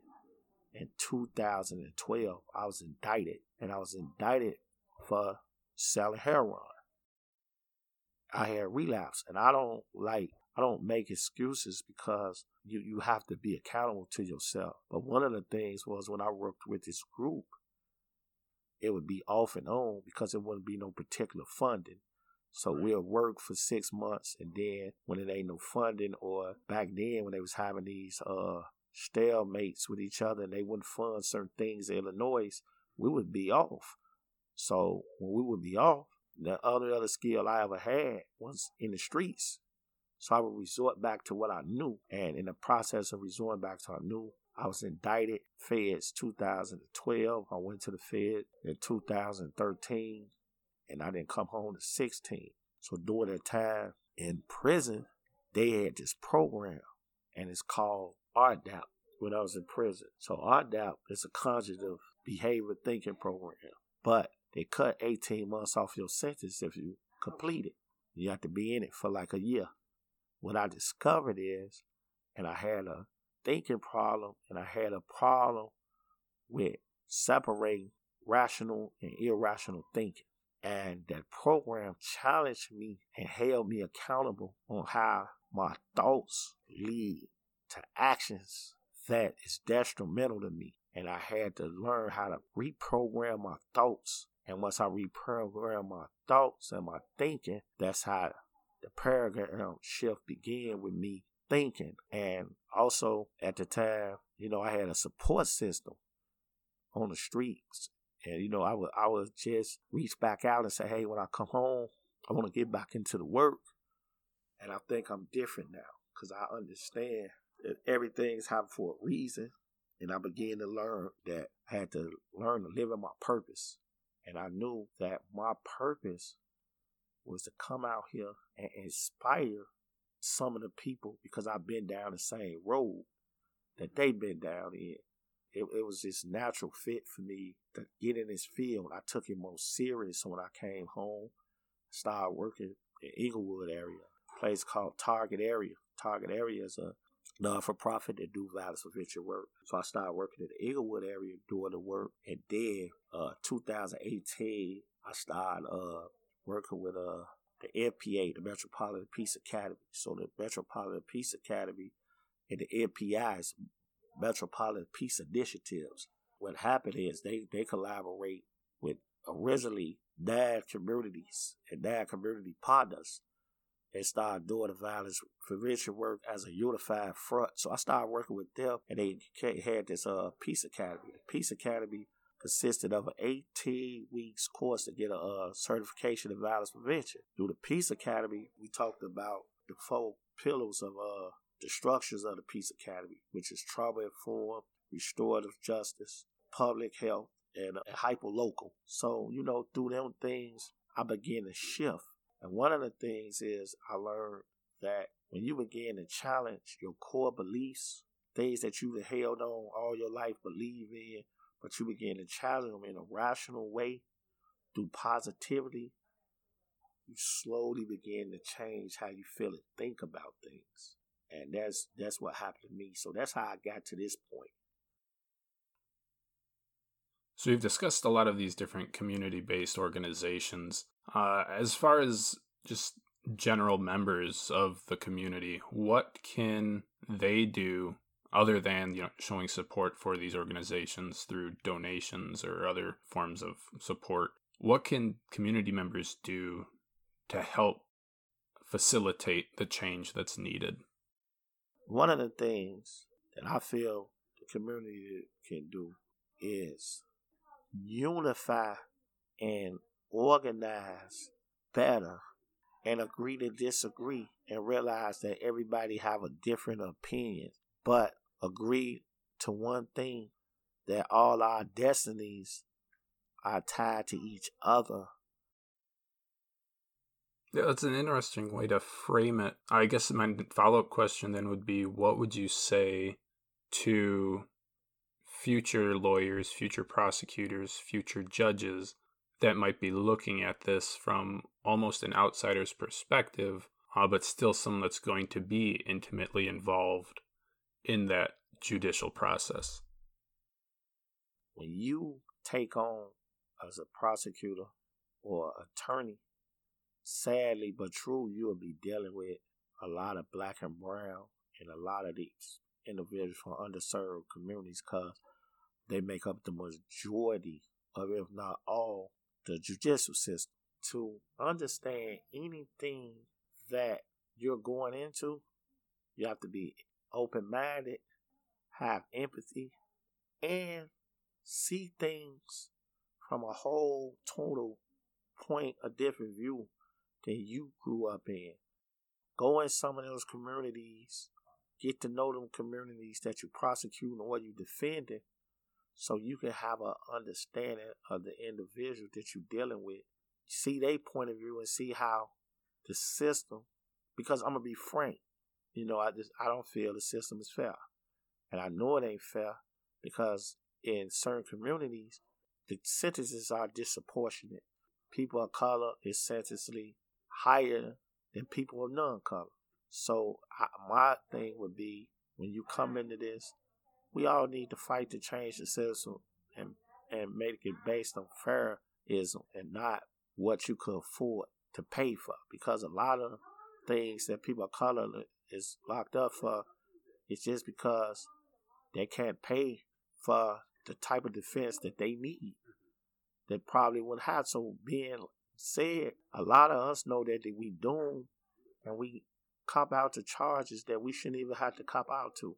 in 2012. I was indicted, and I was indicted for selling heroin. I had relapse, and I don't like I don't make excuses because you you have to be accountable to yourself. But one of the things was when I worked with this group, it would be off and on because it wouldn't be no particular funding. So we'll work for six months, and then when it ain't no funding, or back then when they was having these uh stalemates with each other, and they wouldn't fund certain things in Illinois, we would be off. So when we would be off, the other other skill I ever had was in the streets. So I would resort back to what I knew, and in the process of resorting back to what I knew, I was indicted, feds 2012. I went to the Fed in 2013 and I didn't come home to 16. So during that time in prison, they had this program, and it's called RDAP when I was in prison. So RDAP is a cognitive behavior thinking program, but they cut 18 months off your sentence if you complete it. You have to be in it for like a year. What I discovered is, and I had a thinking problem, and I had a problem with separating rational and irrational thinking. And that program challenged me and held me accountable on how my thoughts lead to actions that is detrimental to me. And I had to learn how to reprogram my thoughts. And once I reprogram my thoughts and my thinking, that's how the paradigm shift began with me thinking. And also at the time, you know, I had a support system on the streets and you know, I would I would just reach back out and say, hey, when I come home, I want to get back into the work. And I think I'm different now because I understand that everything's happening for a reason. And I began to learn that I had to learn to live in my purpose. And I knew that my purpose was to come out here and inspire some of the people because I've been down the same road that they've been down in. It, it was this natural fit for me to get in this field. I took it most serious. So when I came home, started working in Englewood area, place called Target Area. Target Area is a non-for-profit that do violence prevention work. So I started working in the Englewood area doing the work. And then uh 2018, I started uh working with uh the MPA, the Metropolitan Peace Academy. So the Metropolitan Peace Academy and the MPI's Metropolitan Peace Initiatives. What happened is they, they collaborate with originally nine communities and nine community partners and started doing the violence prevention work as a unified front. So I started working with them and they had this uh, Peace Academy. The Peace Academy consisted of an 18 weeks course to get a uh, certification in violence prevention. Through the Peace Academy, we talked about the four pillars of uh, the structures of the Peace Academy, which is trauma informed, restorative justice, public health, and, uh, and hyperlocal. So, you know, through them things, I began to shift. And one of the things is I learned that when you begin to challenge your core beliefs, things that you've held on all your life, believe in, but you begin to challenge them in a rational way through positivity, you slowly begin to change how you feel and think about things. And that's that's what happened to me. So that's how I got to this point. So you've discussed a lot of these different community-based organizations. Uh, as far as just general members of the community, what can they do other than you know showing support for these organizations through donations or other forms of support? What can community members do to help facilitate the change that's needed? One of the things that I feel the community can do is unify and organize better and agree to disagree and realize that everybody have a different opinion but agree to one thing that all our destinies are tied to each other yeah, that's an interesting way to frame it. I guess my follow up question then would be what would you say to future lawyers, future prosecutors, future judges that might be looking at this from almost an outsider's perspective, uh, but still someone that's going to be intimately involved in that judicial process? When you take on as a prosecutor or attorney sadly but true, you will be dealing with a lot of black and brown and a lot of these individuals from underserved communities because they make up the majority of, if not all, the judicial system. To understand anything that you're going into, you have to be open minded, have empathy, and see things from a whole total point, a different view than you grew up in. Go in some of those communities, get to know them communities that you're prosecuting or you're defending, so you can have an understanding of the individual that you're dealing with. See their point of view and see how the system. Because I'm gonna be frank, you know, I just I don't feel the system is fair, and I know it ain't fair because in certain communities the sentences are disproportionate. People of color is sentencely higher than people of non color. So I, my thing would be when you come into this, we all need to fight to change the system and and make it based on fairism and not what you could afford to pay for. Because a lot of things that people of color is locked up for, it's just because they can't pay for the type of defense that they need. They probably wouldn't have. So being said, a lot of us know that we doomed and we cop out to charges that we shouldn't even have to cop out to.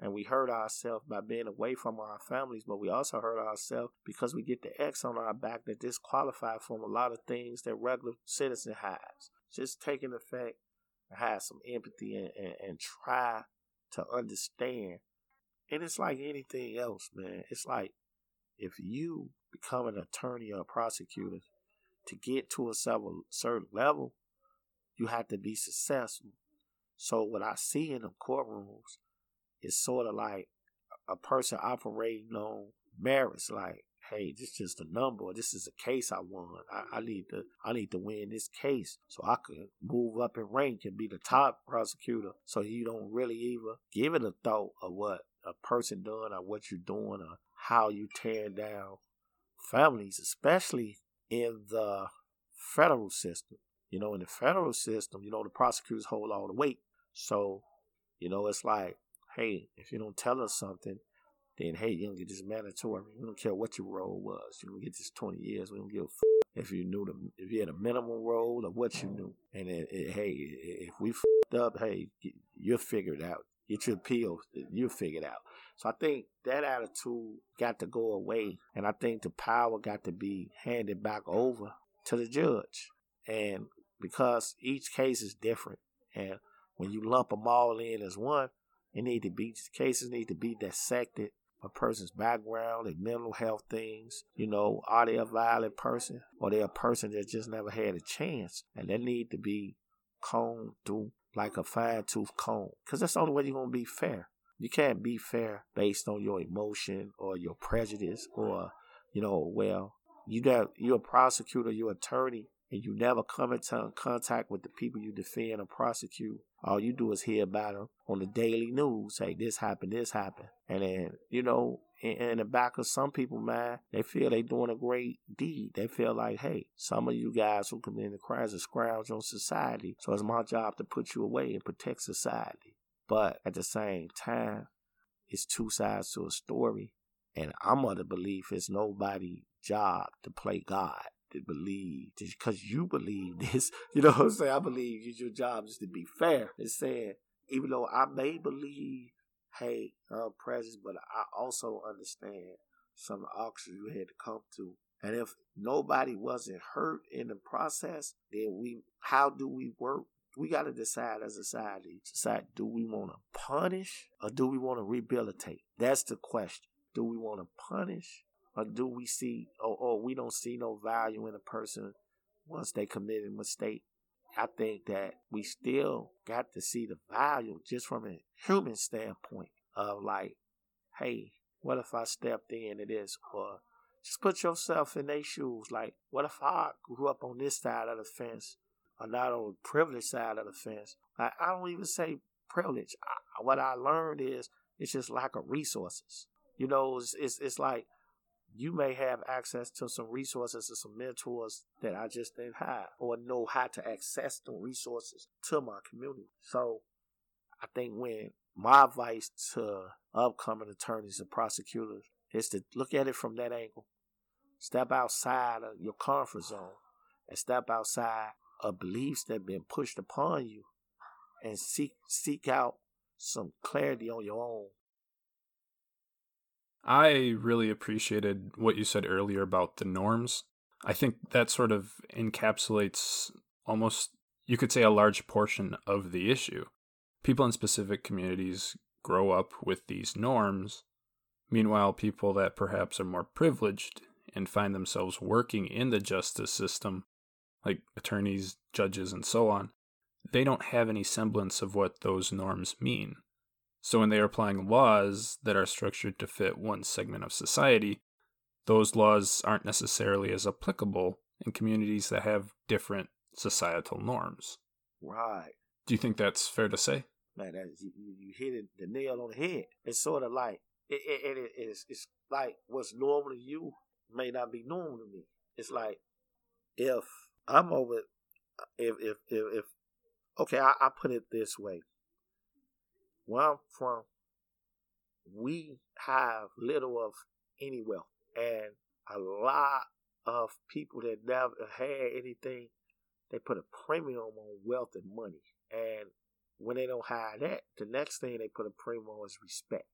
And we hurt ourselves by being away from our families, but we also hurt ourselves because we get the X on our back that disqualify from a lot of things that regular citizen has. Just taking the fact have some empathy and, and, and try to understand. And it's like anything else, man. It's like if you become an attorney or a prosecutor, to get to a certain level, you have to be successful. So what I see in the courtrooms is sort of like a person operating on merits, like, hey, this is just a number, this is a case I won. I, I, need to I need to win this case so I could move up in rank and be the top prosecutor. So you don't really even give it a thought of what a person doing or what you're doing or how you tear down families, especially in the federal system. You know, in the federal system, you know, the prosecutors hold all the weight. So, you know, it's like, hey, if you don't tell us something, then hey, you don't get this mandatory. We don't care what your role was. You don't get this 20 years. We don't give a f- if you knew the if you had a minimum role or what you knew. And it, it, eh, hey, if we f***ed up, hey, you'll figure it out. Get your appeal, you'll figure it out. So I think that attitude got to go away, and I think the power got to be handed back over to the judge. And because each case is different, and when you lump them all in as one, it need to be cases need to be dissected a person's background, and mental health things. You know, are they a violent person or they a person that just never had a chance? And they need to be combed through like a fine tooth comb. Because that's the only way you're going to be fair. You can't be fair based on your emotion or your prejudice or, you know, well, you got, you're a prosecutor, you're attorney, and you never come into contact with the people you defend or prosecute, all you do is hear about them on the daily news. Hey, this happened, this happened. And then, you know, in, in the back of some people, man, they feel they're doing a great deed. They feel like, hey, some of you guys who commit the crimes are scrounge on society. So it's my job to put you away and protect society. But at the same time, it's two sides to a story. And I'm of the belief it's nobody's job to play God to believe because you believe this. You know what I'm saying? I believe it's your job is to be fair and saying, even though I may believe, hey, I'm present, but I also understand some options you had to come to. And if nobody wasn't hurt in the process, then we how do we work? We got to decide as a society. Society, do we want to punish or do we want to rehabilitate? That's the question. Do we want to punish or do we see, or, or we don't see no value in a person once they committed a mistake? I think that we still got to see the value just from a human standpoint of like, hey, what if I stepped into this? Or just put yourself in their shoes. Like, what if I grew up on this side of the fence or not on the privileged side of the fence? Like, I don't even say privilege. I, what I learned is it's just lack of resources. You know, it's, it's, it's like you may have access to some resources and some mentors that I just didn't have or know how to access the resources to my community. So I think when my advice to upcoming attorneys and prosecutors is to look at it from that angle. Step outside of your comfort zone and step outside of beliefs that have been pushed upon you and seek seek out some clarity on your own I really appreciated what you said earlier about the norms. I think that sort of encapsulates almost, you could say, a large portion of the issue. People in specific communities grow up with these norms. Meanwhile, people that perhaps are more privileged and find themselves working in the justice system, like attorneys, judges, and so on, they don't have any semblance of what those norms mean. So when they are applying laws that are structured to fit one segment of society, those laws aren't necessarily as applicable in communities that have different societal norms. Right. Do you think that's fair to say? Man, that you, you hit it, the nail on the head. It's sort of like it, it, it, it's, it's like what's normal to you may not be normal to me. It's like if I'm over, if if if, if okay, I, I put it this way: where I'm from, we have little of any wealth. And a lot of people that never had anything, they put a premium on wealth and money. And when they don't have that, the next thing they put a premium on is respect.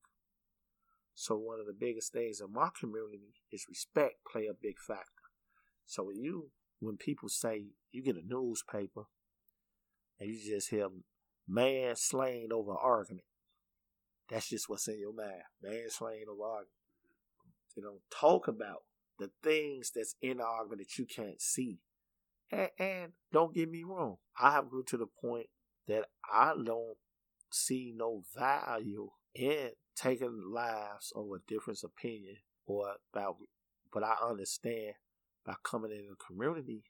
So one of the biggest things in my community is respect play a big factor. So when you when people say you get a newspaper and you just hear man slain over argument. That's just what's in your mind. Man slain over argument. You know, talk about the things that's in the argument that you can't see. And, and don't get me wrong, I have grew to the point that I don't see no value in taking lives over a different opinion or about, but I understand by coming in a community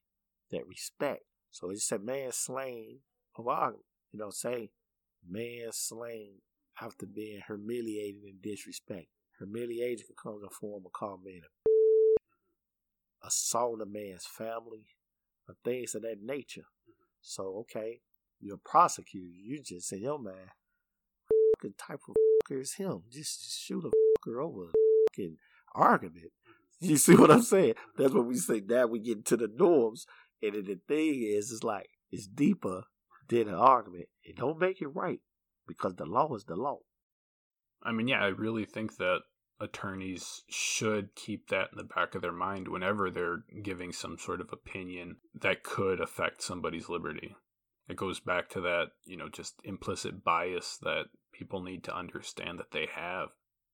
that respect. So it's a man slain of argument. You know, say man slain after being humiliated and disrespected. Humiliation comes in the form of calling man a assault a man's family, or things of that nature. So okay, you're a prosecutor. You just say, yo man, what type of is him? Just, just shoot a fucker over a fucking argument. You see what I'm saying? That's what we say. Now we get into the norms, and then the thing is, it's like it's deeper than an argument. It don't make it right because the law is the law. I mean, yeah, I really think that attorneys should keep that in the back of their mind whenever they're giving some sort of opinion that could affect somebody's liberty. It goes back to that, you know, just implicit bias that people need to understand that they have.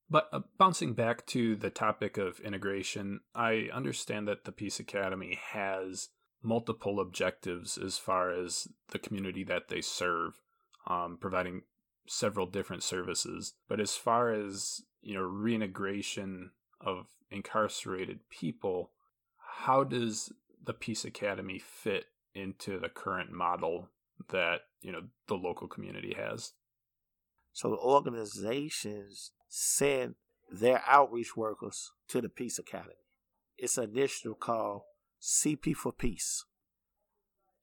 But uh, bouncing back to the topic of integration, I understand that the Peace Academy has multiple objectives as far as the community that they serve, um, providing several different services. But as far as you know, reintegration of incarcerated people, how does the Peace Academy fit into the current model that you know the local community has? So the organizations send their outreach workers to the Peace Academy. It's an initiative called CP for Peace.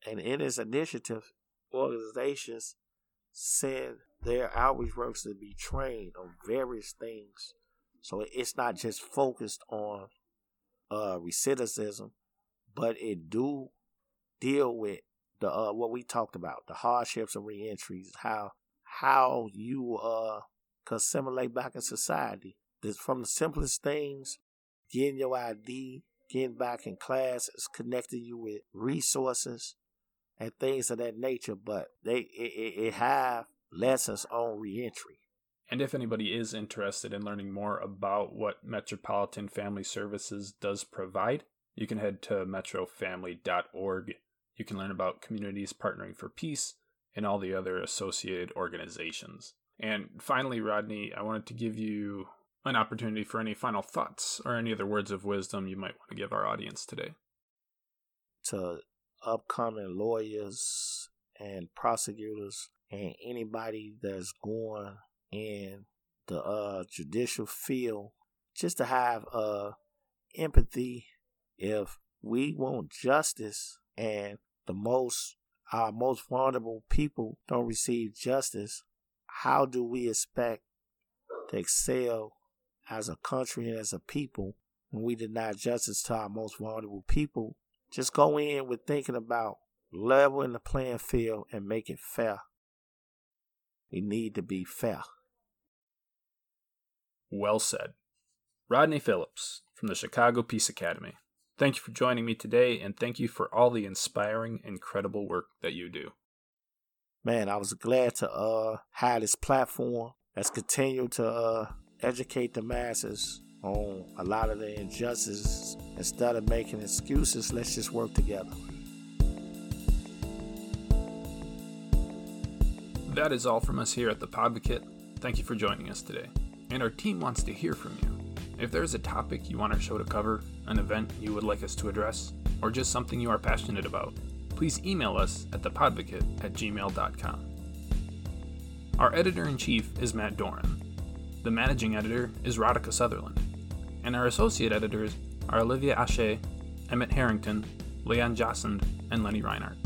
And in this initiative, organizations send their outreach workers to be trained on various things. So it's not just focused on uh, recidivism, but it do deal with the uh, what we talked about, the hardships of reentries, how how you uh can assimilate back in society. This, from the simplest things, getting your ID, getting back in class, is connecting you with resources and things of that nature. But they it, it, it have lessons on reentry. And if anybody is interested in learning more about what Metropolitan Family Services does provide, you can head to metrofamily.org. You can learn about communities partnering for peace and all the other associated organizations. And finally, Rodney, I wanted to give you an opportunity for any final thoughts or any other words of wisdom you might want to give our audience today. To upcoming lawyers and prosecutors and anybody that's going in the uh, judicial field, just to have uh, empathy if we want justice and the most our most vulnerable people don't receive justice, how do we expect to excel as a country and as a people when we deny justice to our most vulnerable people? Just go in with thinking about leveling the playing field and make it fair. We need to be fair. Well said. Rodney Phillips from the Chicago Peace Academy. Thank you for joining me today, and thank you for all the inspiring, incredible work that you do. Man, I was glad to uh have this platform that's continued to uh educate the masses on a lot of the injustices. Instead of making excuses, let's just work together. That is all from us here at the Podvocate. Thank you for joining us today. And our team wants to hear from you. If there's a topic you want our show to cover, an event you would like us to address, or just something you are passionate about, please email us at thepodvocate at gmail.com. Our editor in chief is Matt Doran. The managing editor is Rodica Sutherland. And our associate editors are Olivia Ashe, Emmett Harrington, Leon Jossend, and Lenny Reinhardt.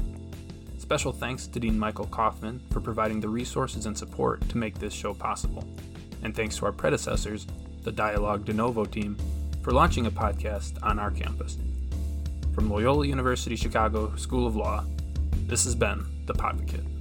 Special thanks to Dean Michael Kaufman for providing the resources and support to make this show possible. And thanks to our predecessors, the Dialogue De Novo team, for launching a podcast on our campus. From Loyola University Chicago School of Law, this has been The Podvocate.